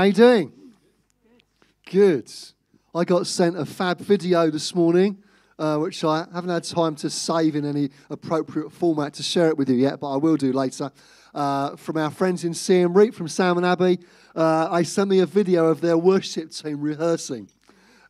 How you doing? Good. I got sent a fab video this morning, uh, which I haven't had time to save in any appropriate format to share it with you yet, but I will do later. Uh, from our friends in Siem Reap, from Sam and Abby, uh, I sent me a video of their worship team rehearsing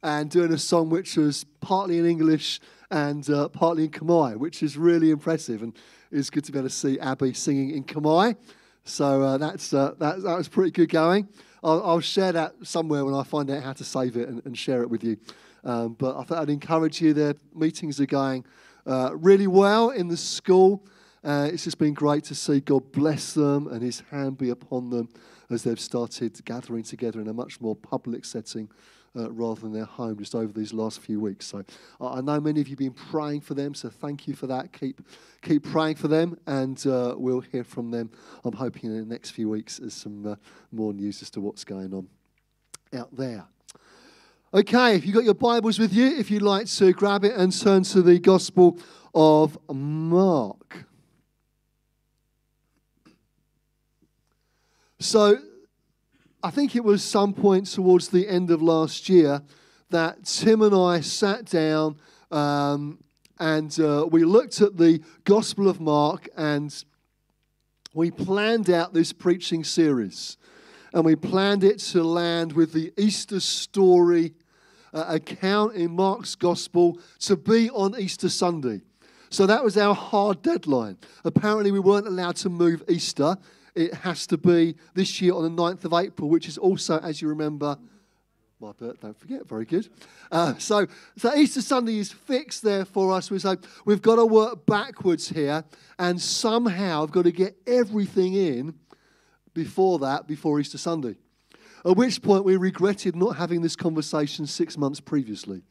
and doing a song which was partly in English and uh, partly in Khmer, which is really impressive. And it's good to be able to see Abby singing in Khmer. So uh, that's, uh, that, that was pretty good going. I'll, I'll, share that somewhere when I find out how to save it and, and share it with you. Um, but I thought I'd encourage you. Their meetings are going uh, really well in the school. Uh, it's just been great to see God bless them and His hand be upon them as they've started gathering together in a much more public setting uh, rather than their home just over these last few weeks. So I know many of you have been praying for them, so thank you for that. Keep, keep praying for them, and uh, we'll hear from them. I'm hoping in the next few weeks there's some uh, more news as to what's going on out there. Okay, if you've got your Bibles with you, if you'd like to grab it and turn to the Gospel of Mark. So, I think it was some point towards the end of last year that Tim and I sat down um, and uh, we looked at the Gospel of Mark and we planned out this preaching series. And we planned it to land with the Easter story uh, account in Mark's Gospel to be on Easter Sunday. So that was our hard deadline. Apparently, we weren't allowed to move Easter it has to be this year on the 9th of April, which is also, as you remember, my birthday, don't forget, very good. Uh, so, so Easter Sunday is fixed there for us. We say we've got to work backwards here, and somehow I've got to get everything in before that, before Easter Sunday. At which point we regretted not having this conversation six months previously.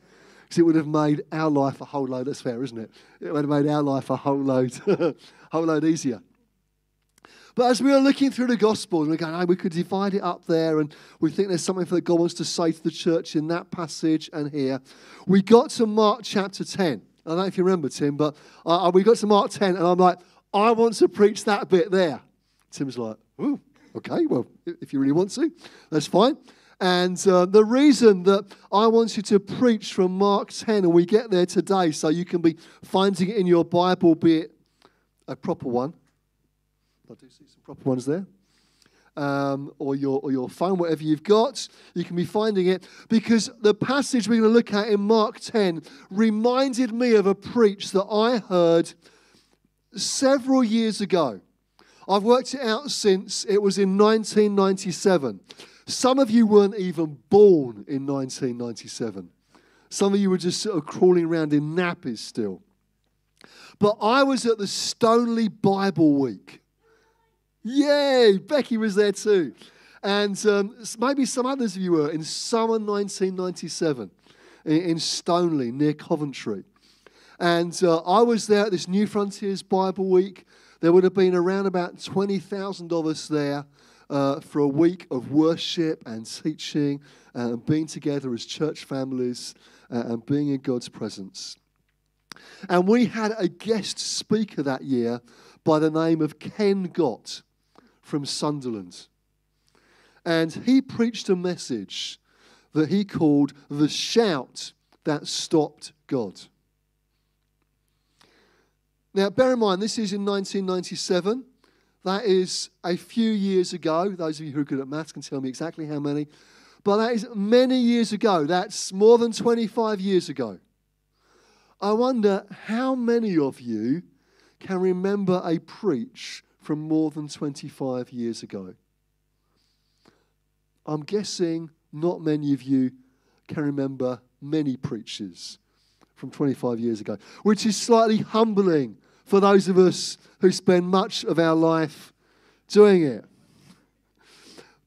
Because it would have made our life a whole load, that's fair, isn't it? It would have made our life a whole load, whole load easier. But as we were looking through the Gospels, we're going, oh, we could divide it up there, and we think there's something that God wants to say to the church in that passage and here. We got to Mark chapter 10. I don't know if you remember, Tim, but uh, uh we got to Mark 10, and I'm like, I want to preach that bit there. Tim's like, oh, okay, well, if you really want to, that's fine. And uh, the reason that I want you to preach from Mark 10, and we get there today, so you can be finding it in your Bible, be it a proper one, I do see some proper ones there. Um, or your or your phone, whatever you've got, you can be finding it because the passage we're going to look at in Mark 10 reminded me of a preach that I heard several years ago. I've worked it out since it was in 1997. Some of you weren't even born in 1997. Some of you were just sort of crawling around in nappies still. But I was at the Stoneleigh Bible Week Yay! Becky was there too. And um, maybe some others of you were in summer 1997 in, Stoneleigh near Coventry. And uh, I was there at this Newfrontiers Bible Week. There would have been around about 20,000 of us there uh, for a week of worship and teaching and being together as church families uh, and being in God's presence. And we had a guest speaker that year by the name of Ken Gott from Sunderland. And he preached a message that he called the shout that stopped God. Now, bear in mind, this is in 1997. That is a few years ago. Those of you who are good at maths can tell me exactly how many. But that is many years ago. That's more than 25 years ago. I wonder how many of you can remember a preach from more than 25 years ago. I'm guessing not many of you can remember many preachers from 25 years ago, which is slightly humbling for those of us who spend much of our life doing it.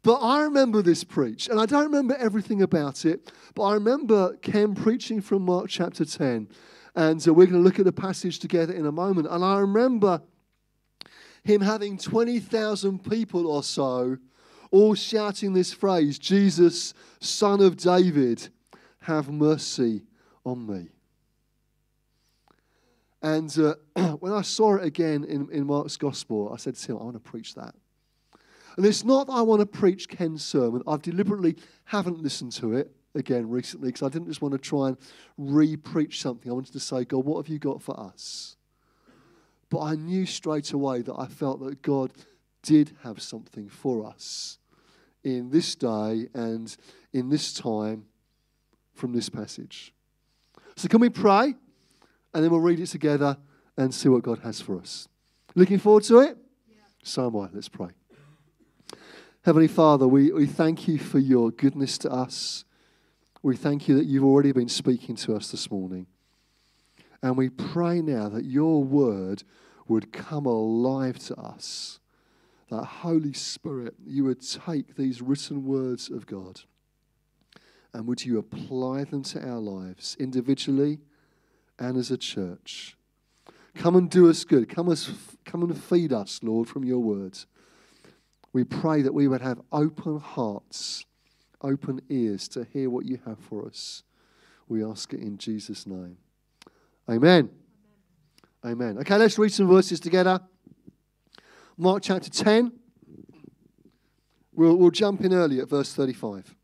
But I remember this preach, and I don't remember everything about it, but I remember Ken preaching from Mark chapter 10 And uh, we're going to look at the passage together in a moment. And I remember him having 20,000 people or so all shouting this phrase Jesus, Son of David, have mercy on me. And uh, when I saw it again in, in Mark's Gospel, I said to him, I want to preach that. And it's not that I want to preach Ken's sermon. I've deliberately haven't listened to it again recently because I didn't just want to try and re preach something. I wanted to say, God, what have you got for us? But I knew straight away that I felt that God did have something for us in this day and in this time from this passage. So, can we pray? And then we'll read it together and see what God has for us. Looking forward to it? Yeah. So am I. Let's pray. Heavenly Father, we, we thank you for your goodness to us. We thank you that you've already been speaking to us this morning. And we pray now that your word would come alive to us. That Holy Spirit, you would take these written words of God and would you apply them to our lives individually and as a church. Come and do us good. Come, us, come and feed us, Lord, from your words. We pray that we would have open hearts, open ears to hear what you have for us. We ask it in Jesus' name. Amen. Amen. Okay, let's read some verses together. Mark chapter 10. We'll, we'll jump in early at verse 35.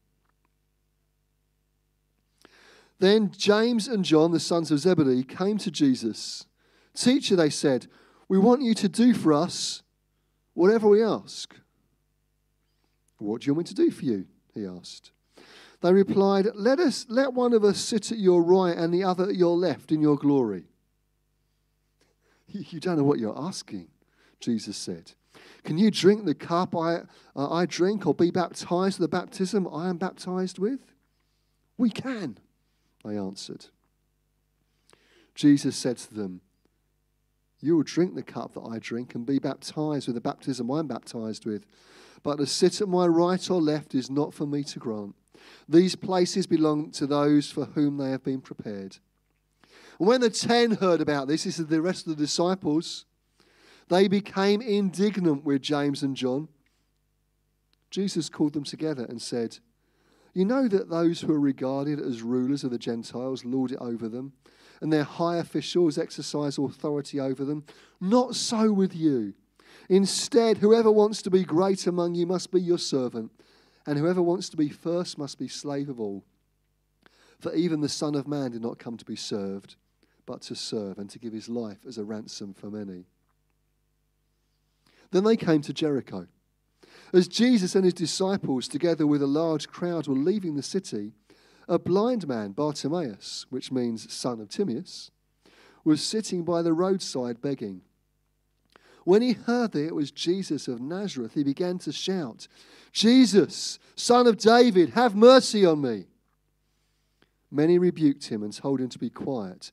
Then James and John, the sons of Zebedee, came to Jesus. Teacher, they said, we want you to do for us whatever we ask. What do you want me to do for you? He asked. They replied, Let us let one of us sit at your right and the other at your left in your glory. You don't know what you're asking, Jesus said. Can you drink the cup I, uh, I drink or be baptized with the baptism I am baptized with? We can, they answered. Jesus said to them, You will drink the cup that I drink and be baptized with the baptism I am baptized with but to sit at my right or left is not for me to grant. These places belong to those for whom they have been prepared. When the ten heard about this, this is the rest of the disciples, they became indignant with James and John. Jesus called them together and said, You know that those who are regarded as rulers of the Gentiles lord it over them, and their high officials exercise authority over them. Not so with you. Instead, whoever wants to be great among you must be your servant, and whoever wants to be first must be slave of all. For even the Son of Man did not come to be served, but to serve and to give his life as a ransom for many. Then they came to Jericho. As Jesus and his disciples, together with a large crowd, were leaving the city, a blind man, Bartimaeus, which means son of Timaeus, was sitting by the roadside begging. When he heard that it was Jesus of Nazareth, he began to shout, Jesus, son of David, have mercy on me. Many rebuked him and told him to be quiet,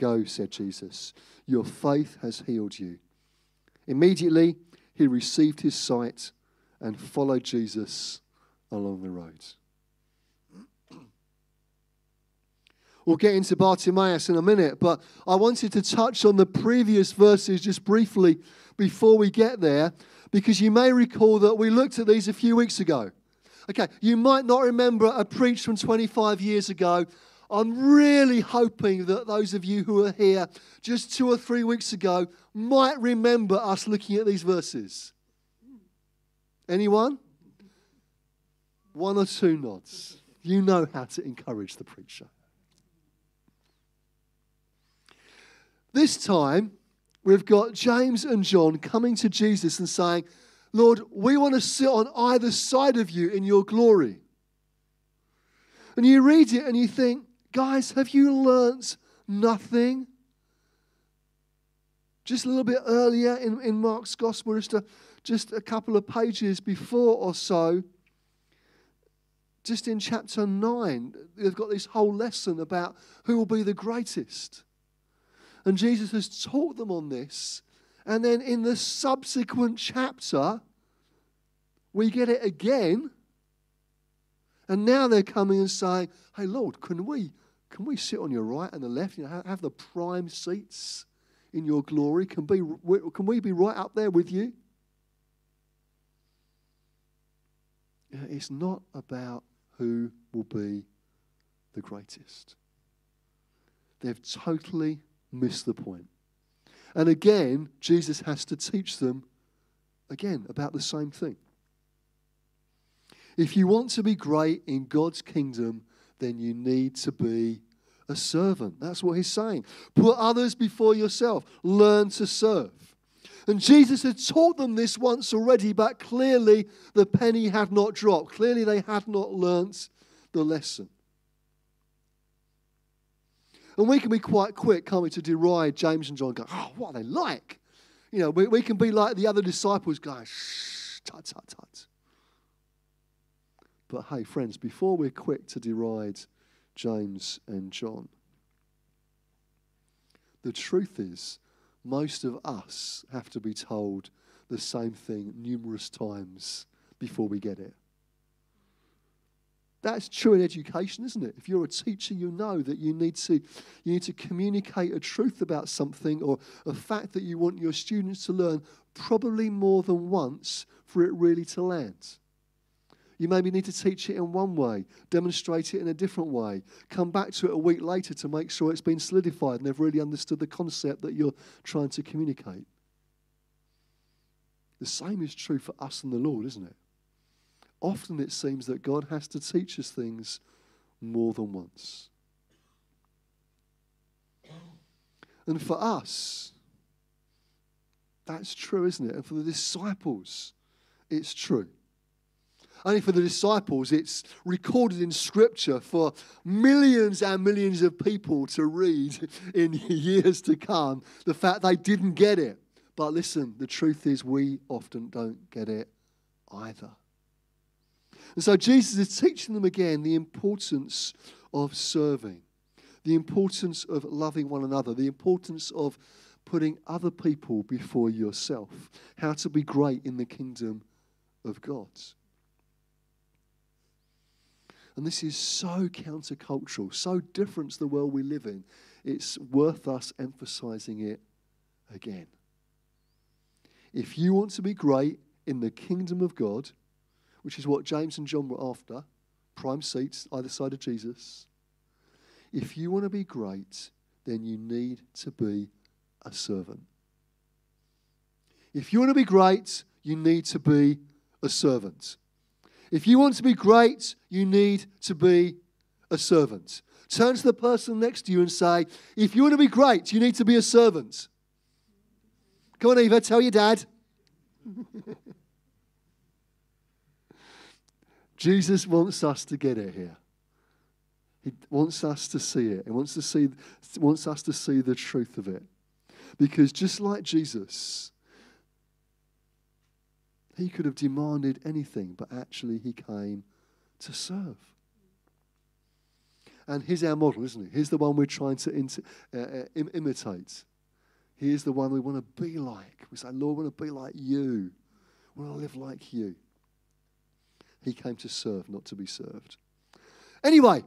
Go, said Jesus. Your faith has healed you. Immediately, he received his sight and followed Jesus along the road. We'll get into Bartimaeus in a minute, but I wanted to touch on the previous verses just briefly before we get there, because you may recall that we looked at these a few weeks ago. Okay, you might not remember a preach from 25 years ago. I'm really hoping that those of you who are here just two or three weeks ago might remember us looking at these verses. Anyone? One or two nods. You know how to encourage the preacher. This time, we've got James and John coming to Jesus and saying, Lord, we want to sit on either side of you in your glory. And you read it and you think, guys, have you learnt nothing. Just a little bit earlier in, in Mark's Gospel, just a, just a couple of pages before or so, just in chapter 9, they've got this whole lesson about who will be the greatest. And Jesus has taught them on this. And then in the subsequent chapter, we get it again. And now they're coming and saying, Hey, Lord, can we, can we sit on your right and the left? You know, have the prime seats in your glory? Can, be, can we be right up there with you? It's not about who will be the greatest. They've totally missed the point. And again, Jesus has to teach them again about the same thing. If you want to be great in God's kingdom, then you need to be a servant. That's what he's saying. Put others before yourself, learn to serve. And Jesus had taught them this once already, but clearly the penny had not dropped. Clearly they had not learnt the lesson. And we can be quite quick, can't we, to deride James and John, go, oh, what are they like? You know, we, we can be like the other disciples going, shh, tut, tut, tut. But hey, friends, before we're quick to deride James and John, the truth is, most of us have to be told the same thing numerous times before we get it. That's true in education, isn't it? If you're a teacher, you know that you need to you need to communicate a truth about something or a fact that you want your students to learn probably more than once for it really to land. You maybe need to teach it in one way, demonstrate it in a different way, come back to it a week later to make sure it's been solidified and they've really understood the concept that you're trying to communicate. The same is true for us and the Lord, isn't it? often it seems that God has to teach us things more than once. And for us, that's true, isn't it? And for the disciples, it's true. Only for the disciples, it's recorded in Scripture for millions and millions of people to read in years to come. The fact they didn't get it. But listen, the truth is, we often don't get it either. And so Jesus is teaching them again the importance of serving, the importance of loving one another, the importance of putting other people before yourself, how to be great in the kingdom of God. And this is so countercultural, so different to the world we live in. It's worth us emphasizing it again. If you want to be great in the kingdom of God, which is what James and John were after prime seats either side of Jesus. If you want to be great, then you need to be a servant. If you want to be great, you need to be a servant. If you want to be great, you need to be a servant. Turn to the person next to you and say, If you want to be great, you need to be a servant. Come on, Eva, tell your dad. Jesus wants us to get it here. He wants us to see it. He wants to see wants us to see the truth of it. Because just like Jesus, he could have demanded anything, but actually he came to serve. And he's our model, isn't he? He's the one we're trying to uh, uh, Im- imitate. He is the one we want to be like. We say, Lord, we want to be like you. We want to live like you. He came to serve, not to be served. Anyway,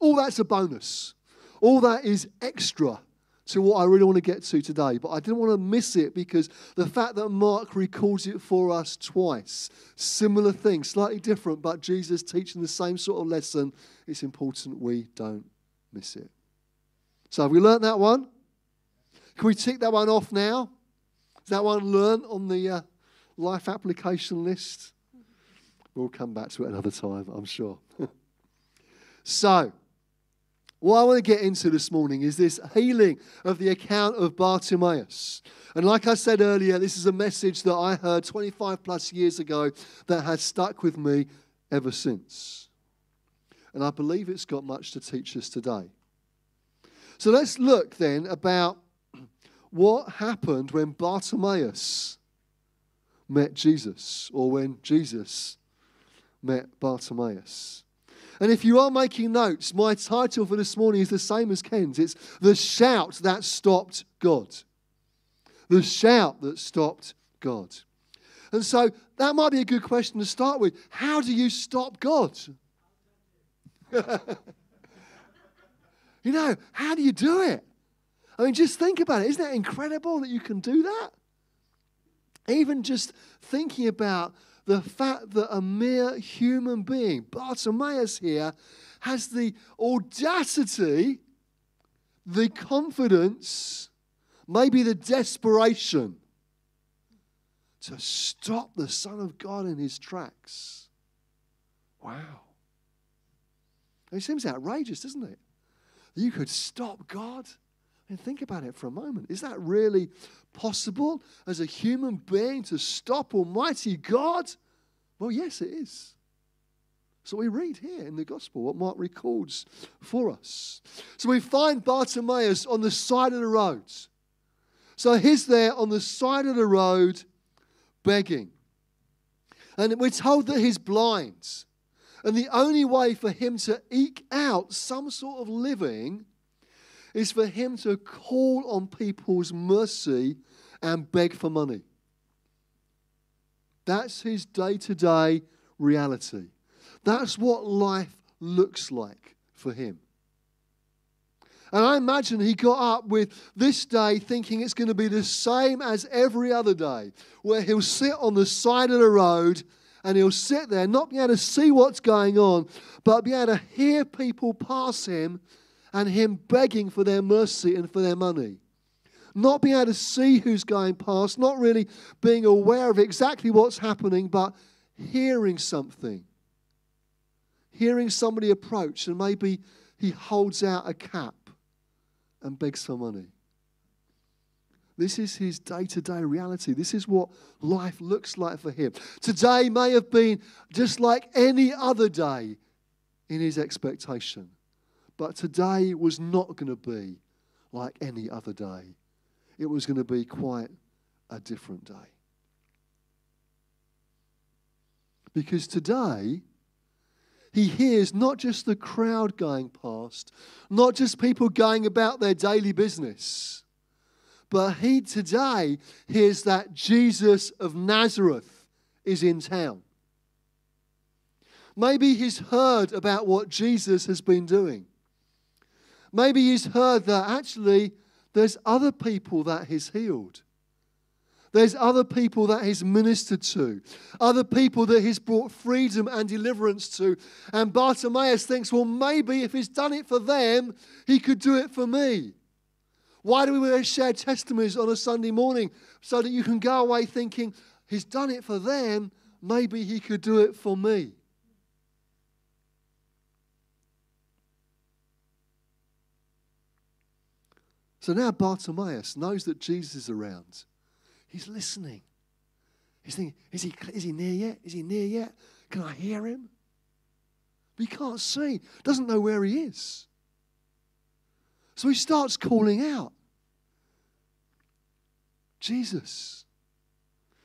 all that's a bonus. All that is extra to what I really want to get to today. But I didn't want to miss it because the fact that Mark records it for us twice, similar thing, slightly different, but Jesus teaching the same sort of lesson, it's important we don't miss it. So have we learnt that one? Can we tick that one off now? Is that one learnt on the uh, life application list? We'll come back to it another time, I'm sure. so, what I want to get into this morning is this healing of the account of Bartimaeus. And like I said earlier, this is a message that I heard 25 plus years ago that has stuck with me ever since. And I believe it's got much to teach us today. So let's look then about what happened when Bartimaeus met Jesus, or when Jesus met Bartimaeus. And if you are making notes, my title for this morning is the same as Ken's. It's The Shout That Stopped God. The shout that stopped God. And so that might be a good question to start with. How do you stop God? you know, how do you do it? I mean, just think about it. Isn't that incredible that you can do that? Even just thinking about the fact that a mere human being, Bartimaeus here, has the audacity, the confidence, maybe the desperation to stop the Son of God in his tracks. Wow. It seems outrageous, doesn't it? You could stop God. And think about it for a moment. Is that really possible as a human being to stop Almighty God? Well, yes, it is. So we read here in the gospel what Mark records for us. So we find Bartimaeus on the side of the road. So he's there on the side of the road begging. And we're told that he's blind. And the only way for him to eke out some sort of living is for him to call on people's mercy and beg for money. That's his day to day reality. That's what life looks like for him. And I imagine he got up with this day thinking it's going to be the same as every other day, where he'll sit on the side of the road and he'll sit there, not be able to see what's going on, but be able to hear people pass him and him begging for their mercy and for their money. Not being able to see who's going past, not really being aware of exactly what's happening, but hearing something. Hearing somebody approach, and maybe he holds out a cap and begs for money. This is his day to day reality. This is what life looks like for him. Today may have been just like any other day in his expectation. But today was not going to be like any other day. It was going to be quite a different day. Because today, he hears not just the crowd going past, not just people going about their daily business, but he today hears that Jesus of Nazareth is in town. Maybe he's heard about what Jesus has been doing. Maybe he's heard that actually there's other people that he's healed. There's other people that he's ministered to, other people that he's brought freedom and deliverance to. And Bartimaeus thinks, well, maybe if he's done it for them, he could do it for me. Why do we share testimonies on a Sunday morning? So that you can go away thinking, he's done it for them, maybe he could do it for me. So now Bartimaeus knows that Jesus is around. He's listening. He's thinking, is he, is he near yet? Is he near yet? Can I hear him? But he can't see, doesn't know where he is. So he starts calling out Jesus,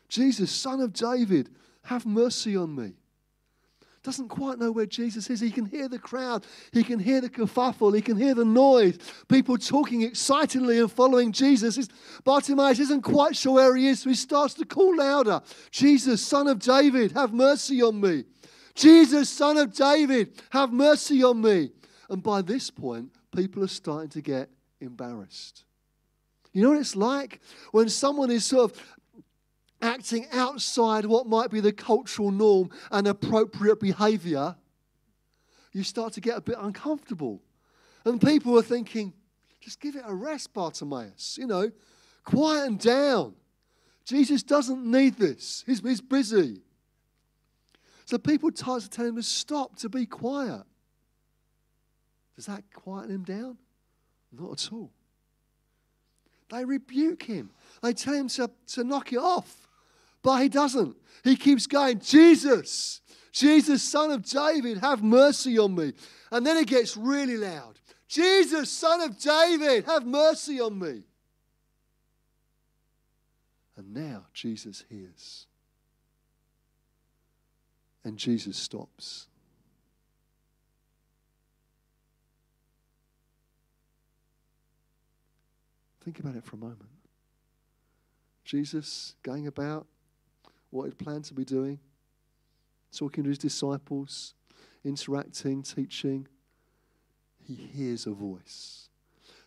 Jesus, son of David, have mercy on me doesn't quite know where Jesus is. He can hear the crowd, he can hear the kerfuffle, he can hear the noise, people talking excitedly and following Jesus. He's, Bartimaeus isn't quite sure where he is, so he starts to call louder Jesus, son of David, have mercy on me. Jesus, son of David, have mercy on me. And by this point, people are starting to get embarrassed. You know what it's like when someone is sort of acting outside what might be the cultural norm and appropriate behavior, you start to get a bit uncomfortable. And people are thinking, just give it a rest, Bartimaeus. You know, quieten down. Jesus doesn't need this, he's, he's busy. So people try to tell him to stop, to be quiet. Does that quieten him down? Not at all. They rebuke him. They tell him to, to knock it off. But he doesn't. He keeps going, Jesus, Jesus, son of David, have mercy on me. And then it gets really loud. Jesus, son of David, have mercy on me. And now Jesus hears. And Jesus stops. Think about it for a moment. Jesus going about what he'd planned to be doing, talking to his disciples, interacting, teaching. He hears a voice.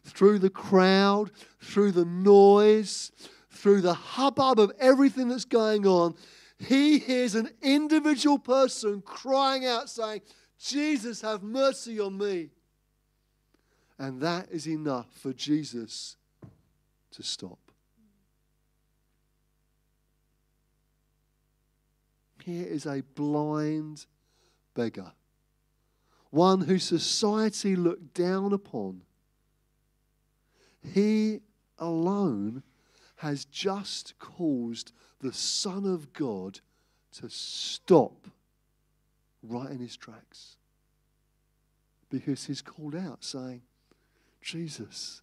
Through the crowd, through the noise, through the hubbub of everything that's going on, he hears an individual person crying out, saying, Jesus, have mercy on me. And that is enough for Jesus to stop. Here is a blind beggar, one who society looked down upon. He alone has just caused the Son of God to stop right in his tracks. Because he's called out saying, Jesus,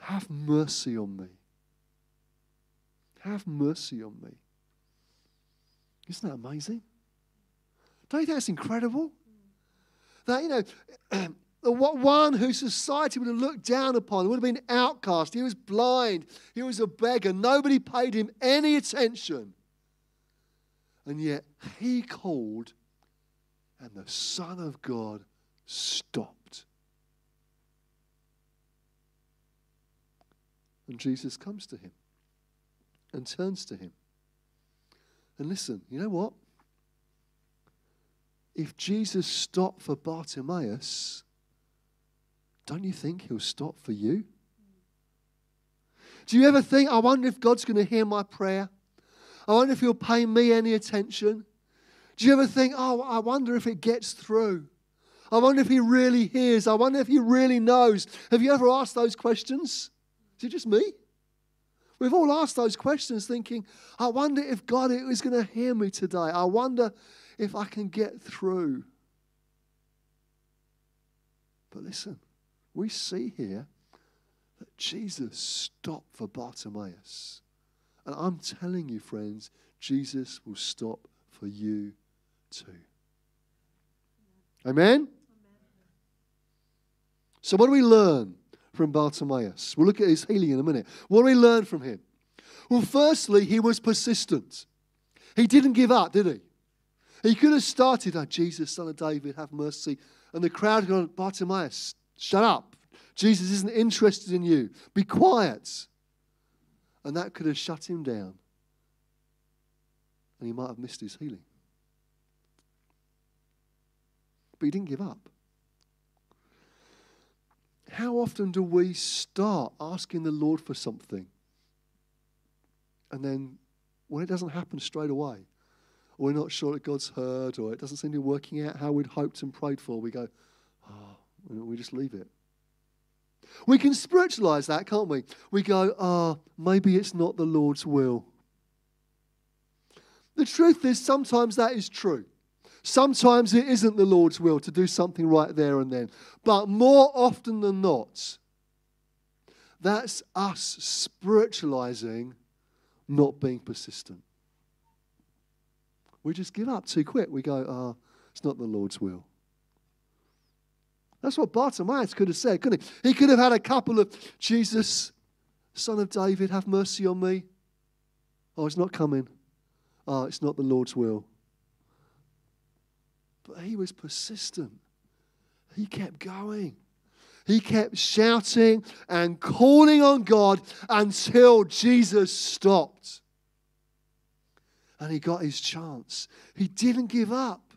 have mercy on me. Have mercy on me. Isn't that amazing? Don't you think that's incredible? That, you know, the one who society would have looked down upon, would have been outcast. He was blind. He was a beggar. Nobody paid him any attention. And yet he called, and the Son of God stopped. And Jesus comes to him and turns to him. And listen, you know what? If Jesus stopped for Bartimaeus, don't you think he'll stop for you? Do you ever think, I wonder if God's going to hear my prayer? I wonder if he'll pay me any attention? Do you ever think, oh, I wonder if it gets through? I wonder if he really hears. I wonder if he really knows. Have you ever asked those questions? Is it just me? We've all asked those questions thinking, I wonder if God is going to hear me today. I wonder if I can get through. But listen, we see here that Jesus stopped for Bartimaeus. And I'm telling you, friends, Jesus will stop for you too. Amen? So, what do we learn from Bartimaeus? We'll look at his healing in a minute. What do we learn from him? Well, firstly, he was persistent. He didn't give up, did he? He could have started, oh, Jesus, son of David, have mercy. And the crowd gone, Bartimaeus, shut up. Jesus isn't interested in you. Be quiet. And that could have shut him down. And he might have missed his healing. But he didn't give up. How often do we start asking the Lord for something? And then when it doesn't happen straight away, or we're not sure that God's heard, or it doesn't seem to be working out how we'd hoped and prayed for, we go, oh, we just leave it. We can spiritualize that, can't we? We go, ah, oh, maybe it's not the Lord's will. The truth is, sometimes that is true. Sometimes it isn't the Lord's will to do something right there and then. But more often than not, that's us spiritualizing, not being persistent. We just give up too quick. We go, oh, it's not the Lord's will. That's what Bartimaeus could have said, couldn't he? He could have had a couple of, Jesus, son of David, have mercy on me. Oh, it's not coming. Oh, it's not the Lord's will. But he was persistent. He kept going. He kept shouting and calling on God until Jesus stopped. And he got his chance. He didn't give up.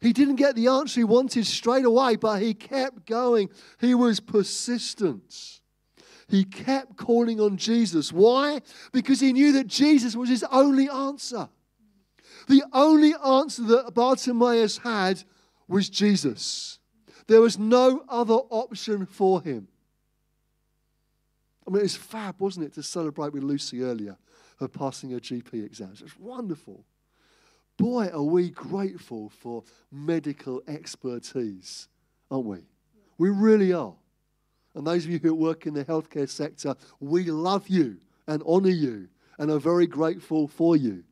He didn't get the answer he wanted straight away, but he kept going. He was persistent. He kept calling on Jesus. Why? Because he knew that Jesus was his only answer. The only answer that Bartimaeus had was Jesus. There was no other option for him. I mean, it was fab, wasn't it, to celebrate with Lucy earlier, her passing her GP exams. It was wonderful. Boy, are we grateful for medical expertise, aren't we? We really are. And those of you who work in the healthcare sector, we love you and honor you and are very grateful for you.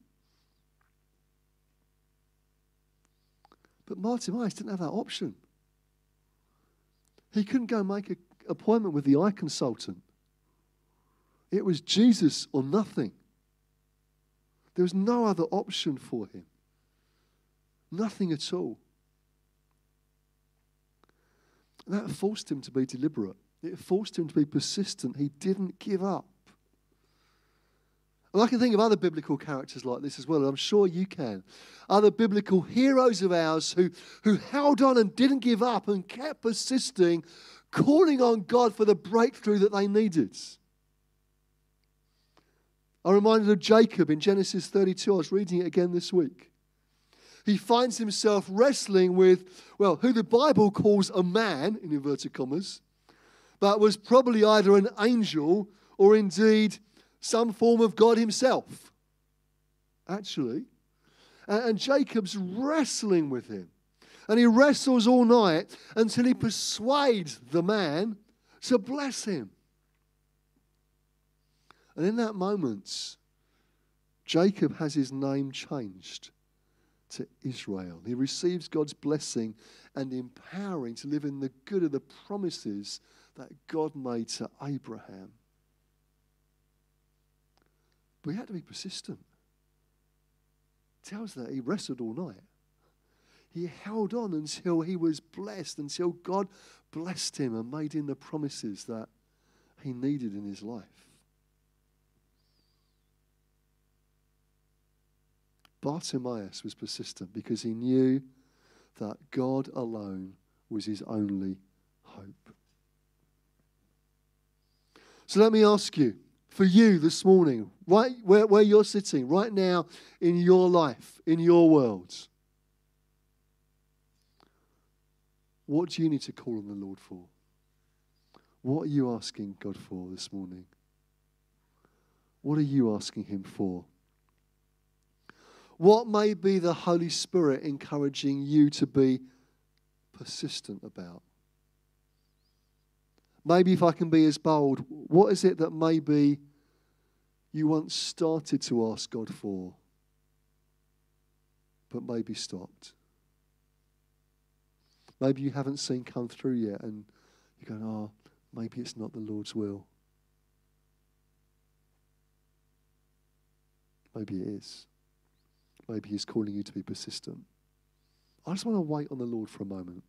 But Bartimaeus didn't have that option. He couldn't go make an appointment with the eye consultant. It was Jesus or nothing. There was no other option for him. Nothing at all. That forced him to be deliberate. It forced him to be persistent. He didn't give up. And I can think of other biblical characters like this as well, and I'm sure you can. Other biblical heroes of ours who, who held on and didn't give up and kept persisting, calling on God for the breakthrough that they needed. I'm reminded of Jacob in Genesis 32. I was reading it again this week. He finds himself wrestling with, well, who the Bible calls a man, in inverted commas, but was probably either an angel or indeed some form of God himself. Actually. And Jacob's wrestling with him. And he wrestles all night until he persuades the man to bless him. And in that moment, Jacob has his name changed to Israel. He receives God's blessing and empowering to live in the good of the promises that God made to Abraham. But he had to be persistent. Tells that he wrestled all night. He held on until he was blessed, until God blessed him and made him the promises that he needed in his life. Bartimaeus was persistent because he knew that God alone was his only hope. So let me ask you, for you this morning, right where, where you're sitting, right now in your life, in your world, what do you need to call on the Lord for? What are you asking God for this morning? What are you asking Him for? What may be the Holy Spirit encouraging you to be persistent about? Maybe if I can be as bold, what is it that maybe you once started to ask God for, but maybe stopped? Maybe you haven't seen come through yet and you're going, oh, maybe it's not the Lord's will. Maybe it is. Maybe He's calling you to be persistent. I just want to wait on the Lord for a moment.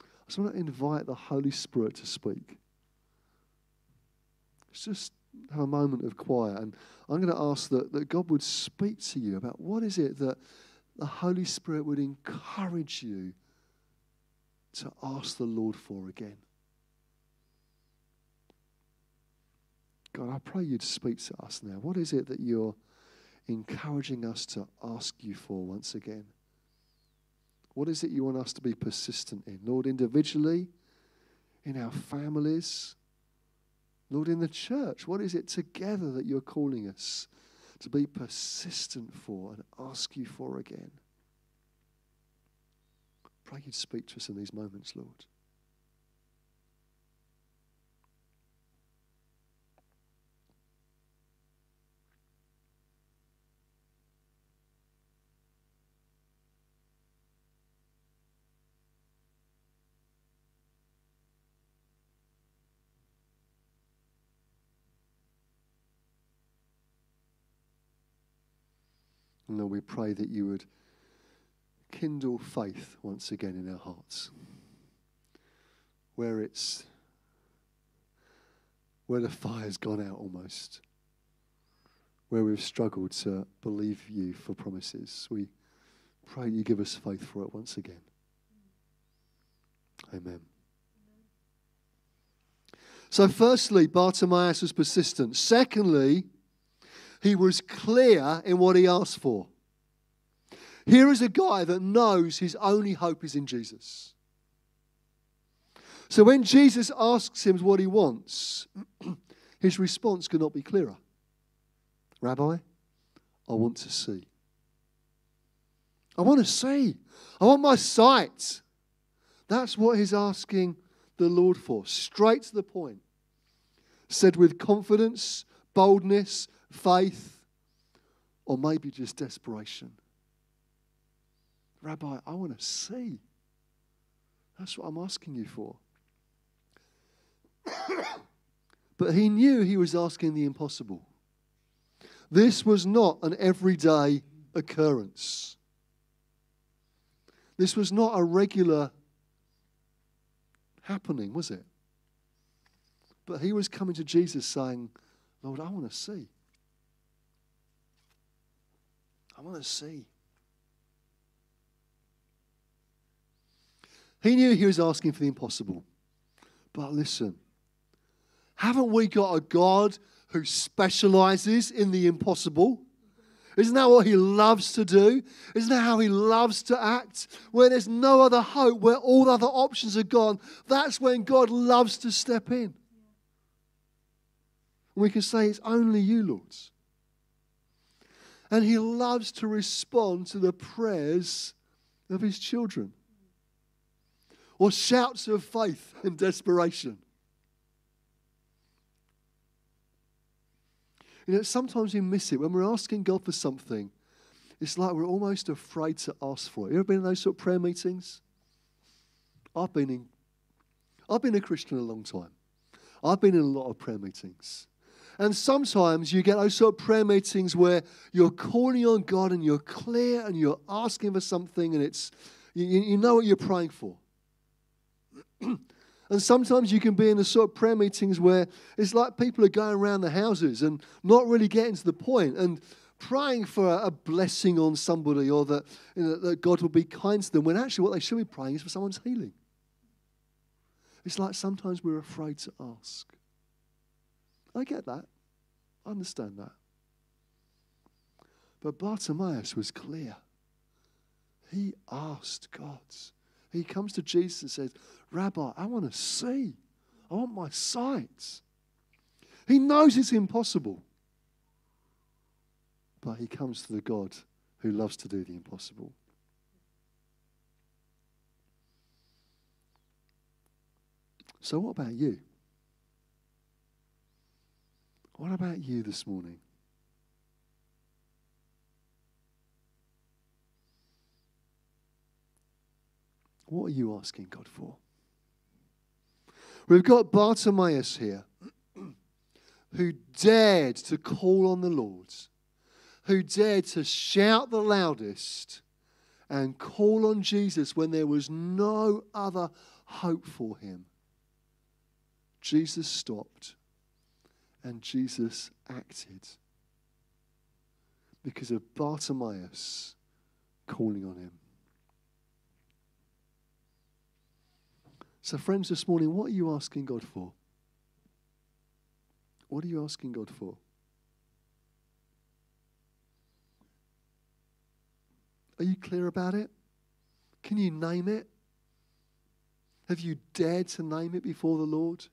I just want to invite the Holy Spirit to speak. Let's just have a moment of quiet. And I'm going to ask that, that God would speak to you about what is it that the Holy Spirit would encourage you to ask the Lord for again. God, I pray you'd speak to us now. What is it that you're encouraging us to ask you for once again? What is it you want us to be persistent in? Lord, individually, in our families, Lord, in the church, what is it together that you're calling us to be persistent for and ask you for again? Pray you'd speak to us in these moments, Lord. And Lord, we pray that you would kindle faith once again in our hearts. Where it's where the fire's gone out almost. Where we've struggled to believe you for promises. We pray you give us faith for it once again. Amen. So, firstly, Bartimaeus was persistent. Secondly, he was clear in what he asked for. Here is a guy that knows his only hope is in Jesus. So when Jesus asks him what he wants, his response cannot be clearer. Rabbi, I want to see. I want to see. I want my sight. That's what he's asking the Lord for? Straight to the point. Said with confidence, boldness, faith, or maybe just desperation. Rabbi, I want to see. That's what I'm asking you for. but he knew he was asking the impossible. This was not an everyday occurrence. This was not a regular happening, was it? But he was coming to Jesus saying, Lord, I want to see. I want to see. He knew he was asking for the impossible. But listen, haven't we got a God who specializes in the impossible? Isn't that what he loves to do? Isn't that how he loves to act? Where there's no other hope, where all other options are gone, that's when God loves to step in. We can say, It's only you, Lord. And he loves to respond to the prayers of his children or shouts of faith and desperation. You know, sometimes we miss it when we're asking God for something. It's like we're almost afraid to ask for it. You ever been in those sort of prayer meetings? I've been in. I've been a Christian a long time. I've been in a lot of prayer meetings. And sometimes you get those sort of prayer meetings where you're calling on God and you're clear and you're asking for something and it's you, you know what you're praying for. and sometimes you can be in the sort of prayer meetings where it's like people are going around the houses and not really getting to the point and praying for a blessing on somebody or that, you know, that God will be kind to them when actually what they should be praying is for someone's healing. It's like sometimes we're afraid to ask. I get that. I understand that. But Bartimaeus was clear. He asked God. He comes to Jesus and says, Rabbi, I want to see. I want my sight. He knows it's impossible. But he comes to the God who loves to do the impossible. So, what about you? What about you this morning? What are you asking God for? We've got Bartimaeus here who dared to call on the Lord, who dared to shout the loudest and call on Jesus when there was no other hope for him. Jesus stopped and Jesus acted because of Bartimaeus calling on him. So, friends, this morning, what are you asking God for? What are you asking God for? Are you clear about it? Can you name it? Have you dared to name it before the Lord?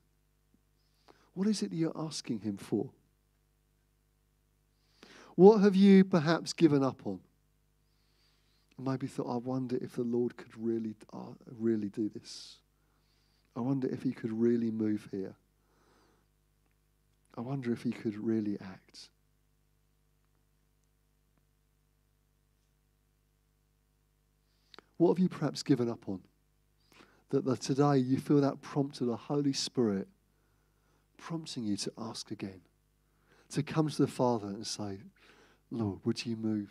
What is it that you're asking Him for? What have you perhaps given up on? Maybe thought, I wonder if the Lord could really, uh, really do this. I wonder if he could really move here. I wonder if he could really act. What have you perhaps given up on? That, that today you feel that prompt of the Holy Spirit prompting you to ask again, to come to the Father and say, Lord, would you move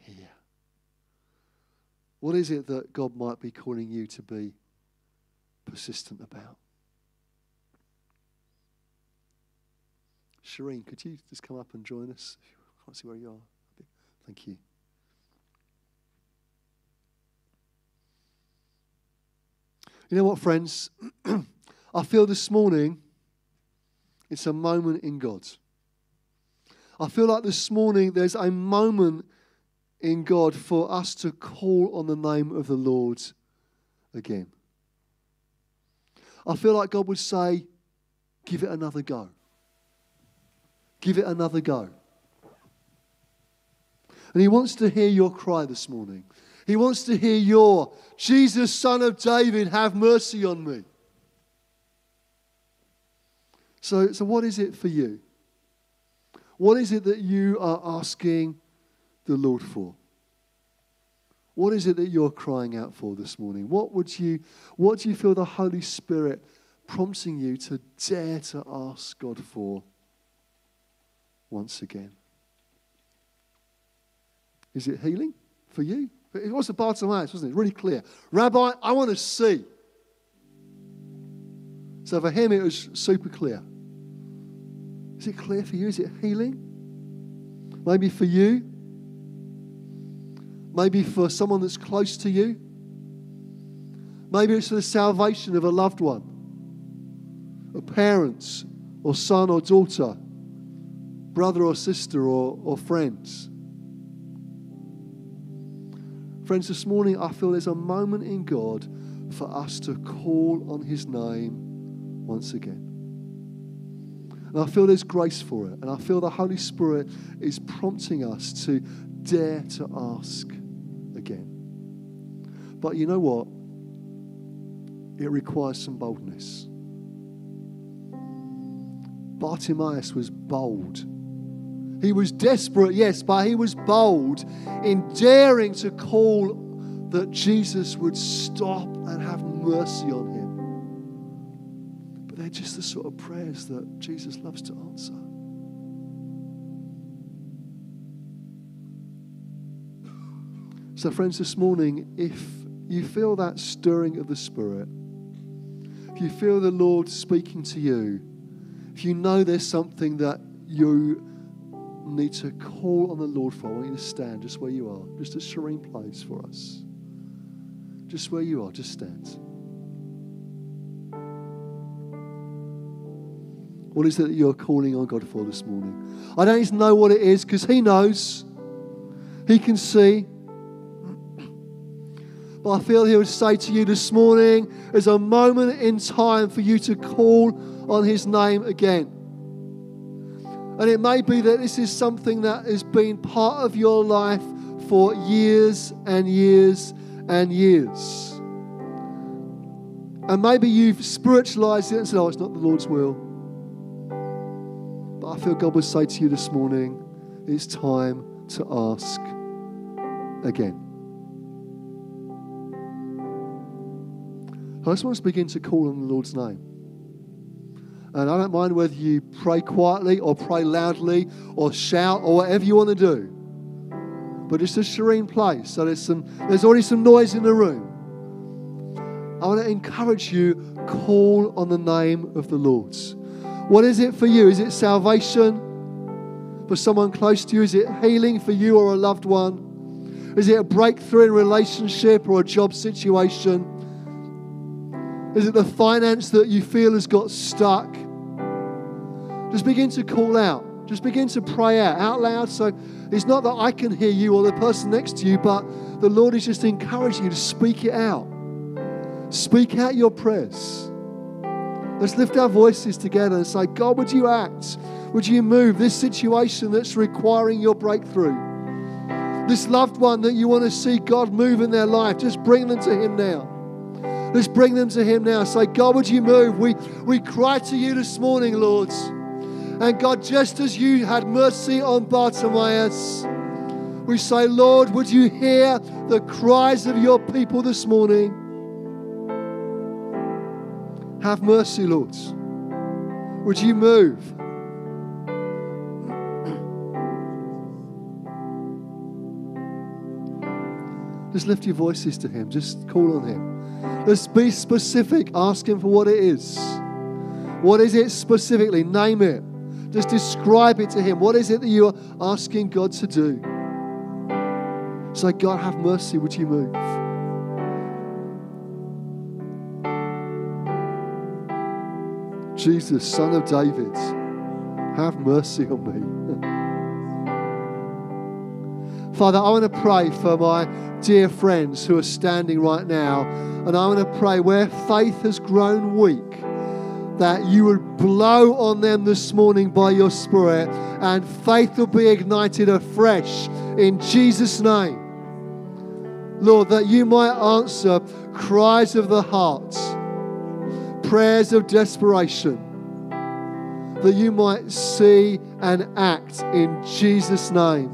here? What is it that God might be calling you to be persistent about. Shireen, could you just come up and join us? I can't see where you are. Thank you. You know what, friends? I feel this morning it's a moment in God. I feel like this morning there's a moment in God for us to call on the name of the Lord again. I feel like God would say, give it another go. Give it another go. And He wants to hear your cry this morning. He wants to hear your, Jesus, Son of David, have mercy on me. So, so what is it for you? What is it that you are asking the Lord for? What is it that you're crying out for this morning? What would you what do you feel the Holy Spirit prompting you to dare to ask God for once again? Is it healing for you? It was the Bartimaeus, wasn't it? Really clear. Rabbi, I want to see. So for him, it was super clear. Is it clear for you? Is it healing? Maybe for you. Maybe for someone that's close to you. Maybe it's for the salvation of a loved one, a parent, or son or daughter, brother or sister, or, or friends. Friends, this morning I feel there's a moment in God for us to call on His name once again. And I feel there's grace for it. And I feel the Holy Spirit is prompting us to dare to ask again. But you know what? It requires some boldness. Bartimaeus was bold. He was desperate, yes, but he was bold in daring to call that Jesus would stop and have mercy on they're just the sort of prayers that Jesus loves to answer. So, friends, this morning, if you feel that stirring of the Spirit, if you feel the Lord speaking to you, if you know there's something that you need to call on the Lord for, I want you to stand just where you are, just as Shireen plays for us. Just where you are, just stand. What is it that you're calling on God for this morning? I don't even know what it is because He knows. He can see. But I feel He would say to you this morning there's a moment in time for you to call on His name again. And it may be that this is something that has been part of your life for years and years and years. And maybe you've spiritualized it and said, oh, it's not the Lord's will. I feel God would say to you this morning, it's time to ask again. I just want to begin to call on the Lord's name. And I don't mind whether you pray quietly or pray loudly or shout or whatever you want to do. But it's a serene place. So there's some there's already some noise in the room. I want to encourage you, call on the name of the Lord. What is it for you? Is it salvation for someone close to you? Is it healing for you or a loved one? Is it a breakthrough in relationship or a job situation? Is it the finance that you feel has got stuck? Just begin to call out. Just begin to pray out out loud. So it's not that I can hear you or the person next to you, but the Lord is just encouraging you to speak it out. Speak out your prayers. Let's lift our voices together and say, God, would you act? Would you move this situation that's requiring your breakthrough? This loved one that you want to see God move in their life, just bring them to Him now. Let's bring them to Him now. Say, God, would you move? We, we cry to you this morning, Lord. And God, just as you had mercy on Bartimaeus, we say, Lord, would you hear the cries of your people this morning? Have mercy, Lord. Would you move? Just lift your voices to Him. Just call on Him. Let's be specific. Ask Him for what it is. What is it specifically? Name it. Just describe it to Him. What is it that you are asking God to do? Say, God, have mercy. Would you move? Jesus, Son of David, have mercy on me. Father, I want to pray for my dear friends who are standing right now. And I want to pray where faith has grown weak, that you would blow on them this morning by your Spirit and faith will be ignited afresh in Jesus' name. Lord, that you might answer cries of the heart, prayers of desperation. that you might see and act in Jesus' name.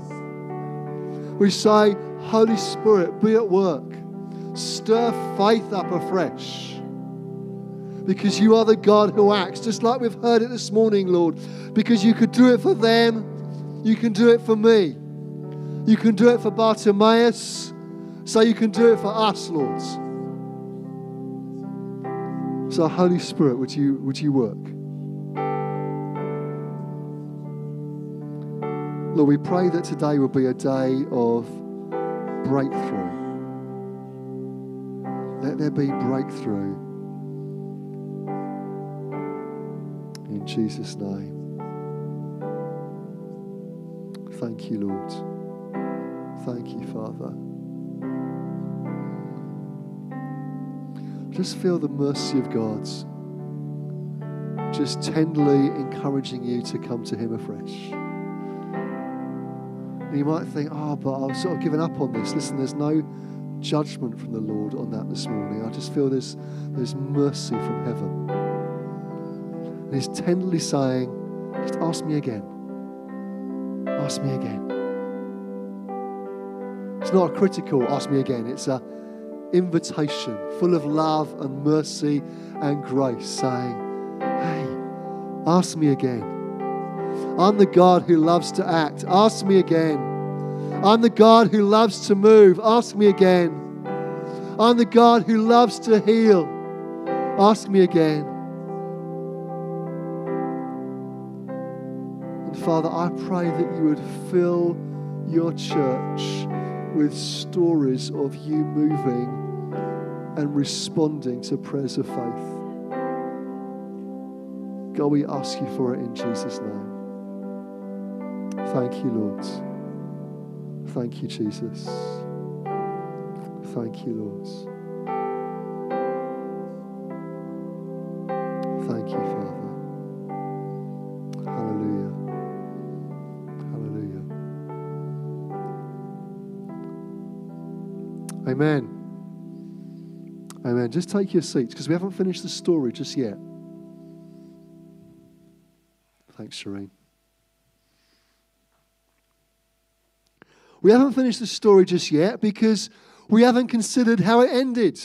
We say, Holy Spirit, be at work. Stir faith up afresh. Because you are the God who acts, just like we've heard it this morning, Lord. Because you could do it for them, you can do it for me. You can do it for Bartimaeus, so you can do it for us, Lord. So, Holy Spirit, would you, would you work? Lord, we pray that today will be a day of breakthrough. Let there be breakthrough. In Jesus' name. Thank you, Lord. Thank you, Father. Just feel the mercy of God just tenderly encouraging you to come to Him afresh. And you might think, oh, but I've sort of given up on this. Listen, there's no judgment from the Lord on that this morning. I just feel there's, there's mercy from heaven. And He's tenderly saying, just ask me again. Ask me again. It's not a critical ask me again, it's a invitation full of love and mercy and grace saying, Hey, ask me again. I'm the God who loves to act. Ask me again. I'm the God who loves to move. Ask me again. I'm the God who loves to heal. Ask me again. And Father, I pray that you would fill your church with stories of you moving and responding to prayers of faith. God, we ask you for it in Jesus' name. Thank you, Lord. Thank you, Jesus. Thank you, Lord. Thank you, Father. Hallelujah. Hallelujah. Amen. Amen. Just take your seats because we haven't finished the story just yet. Thanks, Shireen. We haven't finished the story just yet because we haven't considered how it ended.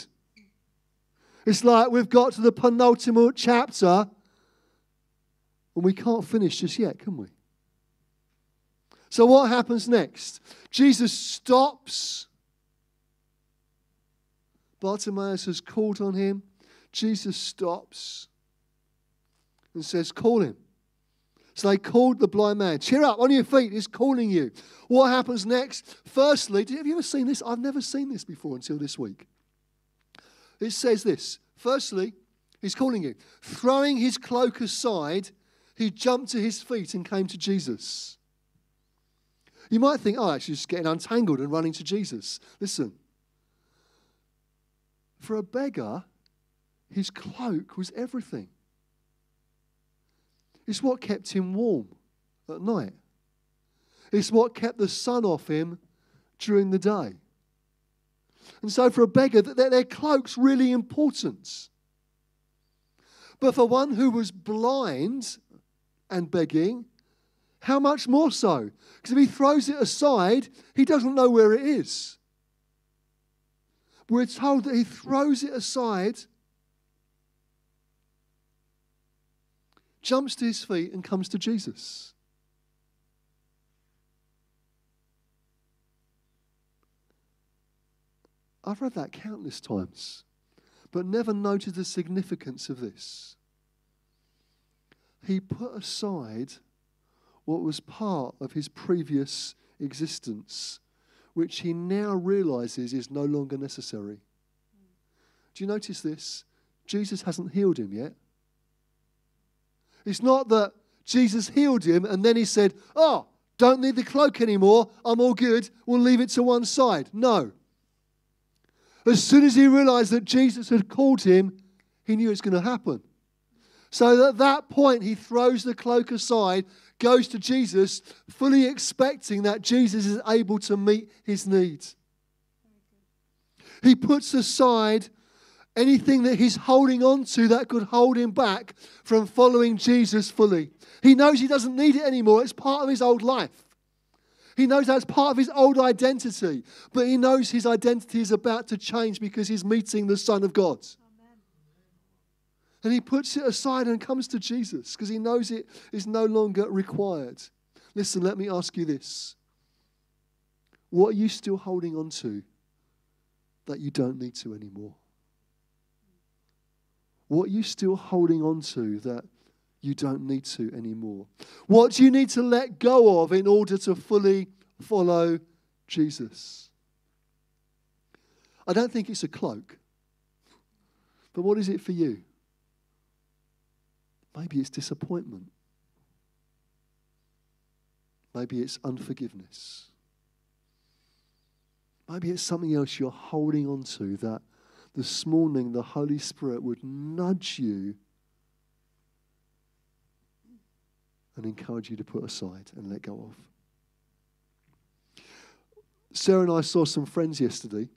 It's like we've got to the penultimate chapter and we can't finish just yet, can we? So, what happens next? Jesus stops. Bartimaeus has called on him. Jesus stops and says, Call him. So they called the blind man. Cheer up, on your feet, he's calling you. What happens next? Firstly, have you ever seen this? I've never seen this before until this week. It says this Firstly, he's calling you. Throwing his cloak aside, he jumped to his feet and came to Jesus. You might think, oh, actually, just getting untangled and running to Jesus. Listen, for a beggar, his cloak was everything. It's what kept him warm at night. It's what kept the sun off him during the day. And so, for a beggar, their cloak's really important. But for one who was blind and begging, how much more so? Because if he throws it aside, he doesn't know where it is. We're told that he throws it aside jumps to his feet and comes to Jesus. I've read that countless times, but never noted the significance of this. He put aside what was part of his previous existence, which he now realizes is no longer necessary. Do you notice this? Jesus hasn't healed him yet. It's not that Jesus healed him and then he said, Oh, don't need the cloak anymore. I'm all good. We'll leave it to one side. No. As soon as he realized that Jesus had called him, he knew it's going to happen. So at that point, he throws the cloak aside, goes to Jesus, fully expecting that Jesus is able to meet his needs. He puts aside anything that he's holding on to that could hold him back from following Jesus fully. He knows he doesn't need it anymore, it's part of his old life. He knows that's part of his old identity, but he knows his identity is about to change because he's meeting the Son of God. And he puts it aside and comes to Jesus because he knows it is no longer required. Listen, let me ask you this. What are you still holding on to that you don't need to anymore? What are you still holding on to that you don't need to anymore? What do you need to let go of in order to fully follow Jesus? I don't think it's a cloak. But what is it for you? Maybe it's disappointment. Maybe it's unforgiveness. Maybe it's something else you're holding on to that this morning the Holy Spirit would nudge you and encourage you to put aside and let go of. Sarah and I saw some friends yesterday.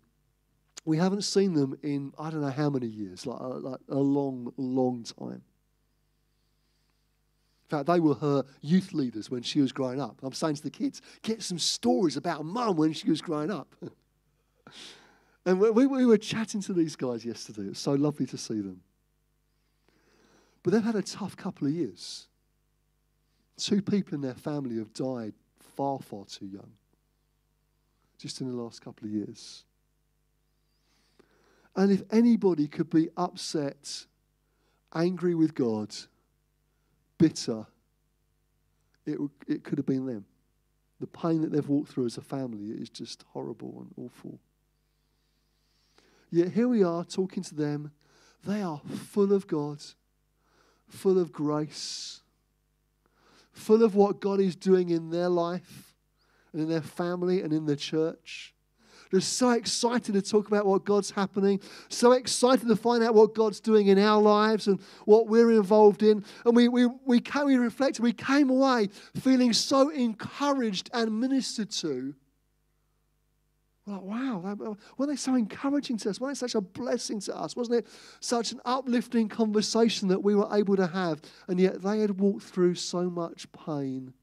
We haven't seen them in I don't know how many years, like, uh, like a long, long time. Fact, they were her youth leaders when she was growing up. I'm saying to the kids, get some stories about mum when she was growing up. and we, we were chatting to these guys yesterday. It was so lovely to see them. But they've had a tough couple of years. Two people in their family have died far, far too young, just in the last couple of years. And if anybody could be upset, angry with God, bitter, it, it could have been them. The pain that they've walked through as a family is just horrible and awful. Yet here we are talking to them. They are full of God, full of grace, full of what God is doing in their life and in their family and in the church. They're so excited to talk about what God's happening, so excited to find out what God's doing in our lives and what we're involved in. And we, we, we, came, we reflected, we came away feeling so encouraged and ministered to. We're like, wow, uh, weren't they so encouraging to us? Wasn't it such a blessing to us? Wasn't it such an uplifting conversation that we were able to have? And yet they had walked through so much pain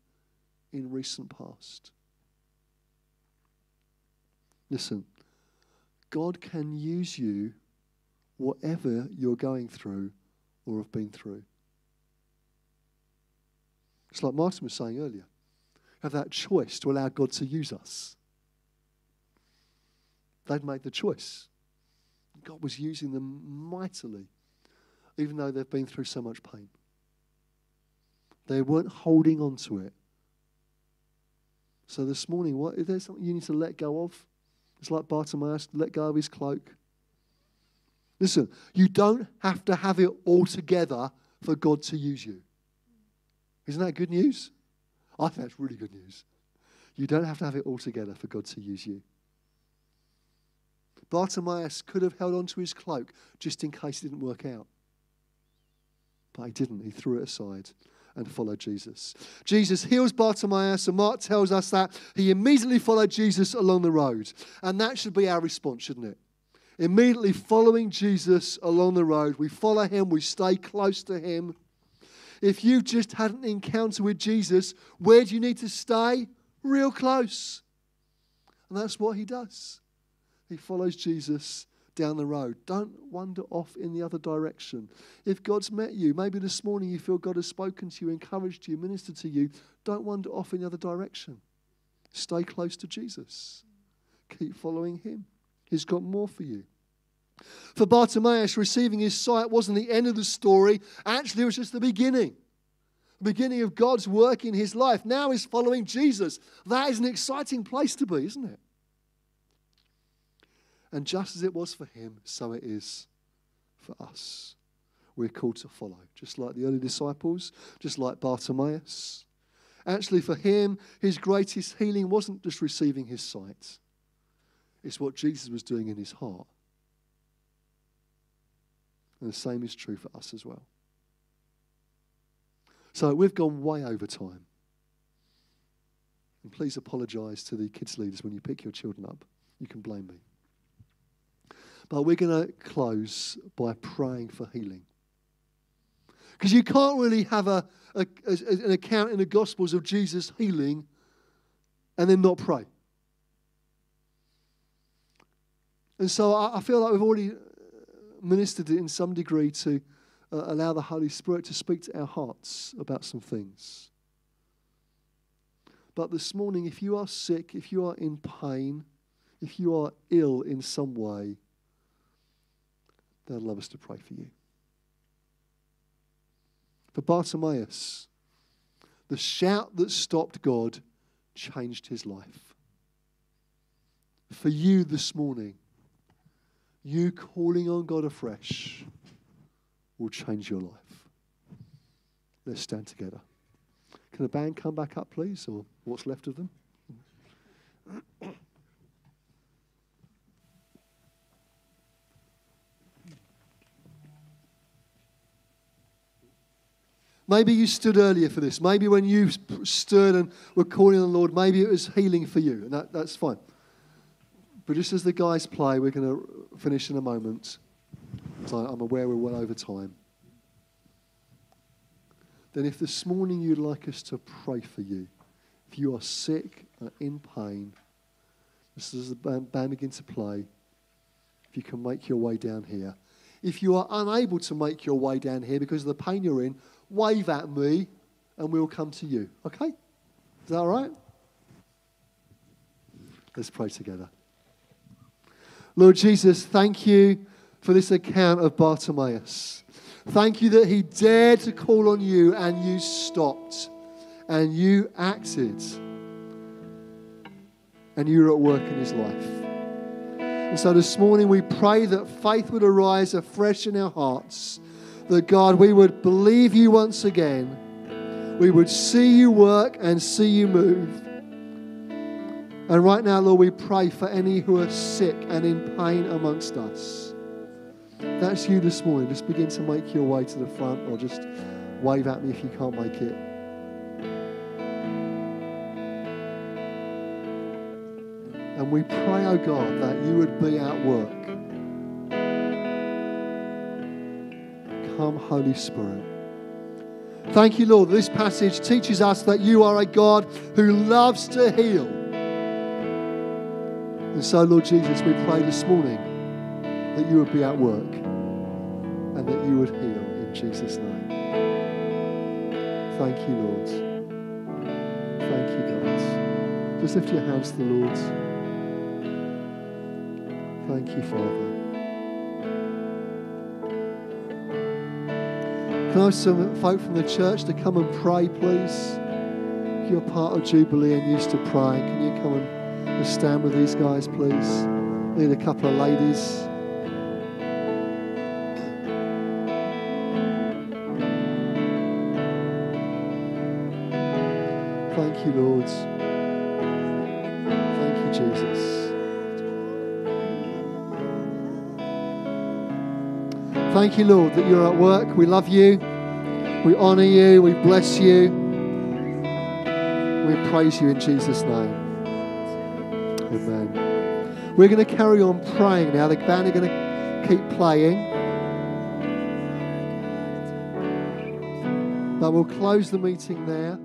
in recent past. Listen, God can use you whatever you're going through or have been through. It's like Martin was saying earlier. Have that choice to allow God to use us. They'd made the choice. God was using them mightily, even though they've been through so much pain. They weren't holding on to it. So this morning, what is there something you need to let go of? It's like Bartimaeus, let go of his cloak. Listen, you don't have to have it all together for God to use you. Isn't that good news? I think that's really good news. You don't have to have it all together for God to use you. Bartimaeus could have held on to his cloak just in case it didn't work out. But he didn't. He threw it aside and followed Jesus. Jesus heals Bartimaeus, and Mark tells us that he immediately followed Jesus along the road. And that should be our response, shouldn't it? Immediately following Jesus along the road, we follow him, we stay close to him. If you've just had an encounter with Jesus, where do you need to stay? Real close. And that's what he does. He follows Jesus down the road. Don't wander off in the other direction. If God's met you, maybe this morning you feel God has spoken to you, encouraged you, ministered to you, don't wander off in the other direction. Stay close to Jesus. Keep following him. He's got more for you. For Bartimaeus, receiving his sight wasn't the end of the story. Actually, it was just the beginning. The beginning of God's work in his life. Now he's following Jesus. That is an exciting place to be, isn't it? And just as it was for him, so it is for us. We're called to follow, just like the early disciples, just like Bartimaeus. Actually, for him, his greatest healing wasn't just receiving his sight, it's what Jesus was doing in his heart. And the same is true for us as well. So we've gone way over time. And please apologize to the kids' leaders when you pick your children up. You can blame me. But we're going to close by praying for healing. Because you can't really have a, a, a, an account in the Gospels of Jesus healing and then not pray. And so I, I feel like we've already ministered it in some degree to uh, allow the Holy Spirit to speak to our hearts about some things. But this morning, if you are sick, if you are in pain, if you are ill in some way, I'd love us to pray for you. For Bartimaeus, the shout that stopped God changed his life. For you this morning, you calling on God afresh will change your life. Let's stand together. Can the band come back up, please, or what's left of them? Maybe you stood earlier for this. Maybe when you stood and were calling on the Lord, maybe it was healing for you, and that, that's fine. But just as the guys play, we're going to finish in a moment. I'm aware we're well over time. Then, if this morning you'd like us to pray for you, if you are sick or in pain, just as the band, band begin to play, if you can make your way down here. If you are unable to make your way down here because of the pain you're in, wave at me and we'll come to you. Okay? Is that all right? Let's pray together. Lord Jesus, thank you for this account of Bartimaeus. Thank you that he dared to call on you and you stopped and you acted and you were at work in his life. And so this morning we pray that faith would arise afresh in our hearts that God, we would believe you once again. We would see you work and see you move. And right now, Lord, we pray for any who are sick and in pain amongst us. That's you this morning. Just begin to make your way to the front or just wave at me if you can't make it. And we pray, oh God, that you would be at work Come, Holy Spirit. Thank you, Lord. This passage teaches us that you are a God who loves to heal. And so, Lord Jesus, we pray this morning that you would be at work and that you would heal in Jesus' name. Thank you, Lord. Thank you, God. Just lift your hands to the Lord. Thank you, Father. Can I have some folk from the church to come and pray, please? You're part of Jubilee and used to praying, can you come and stand with these guys, please? Need a couple of ladies. Thank you, Lord. Thank you, Jesus. Thank you, Lord, that you're at work. We love you. We honor you. We bless you. We praise you in Jesus' name. Amen. We're going to carry on praying now. The band are going to keep playing. But we'll close the meeting there.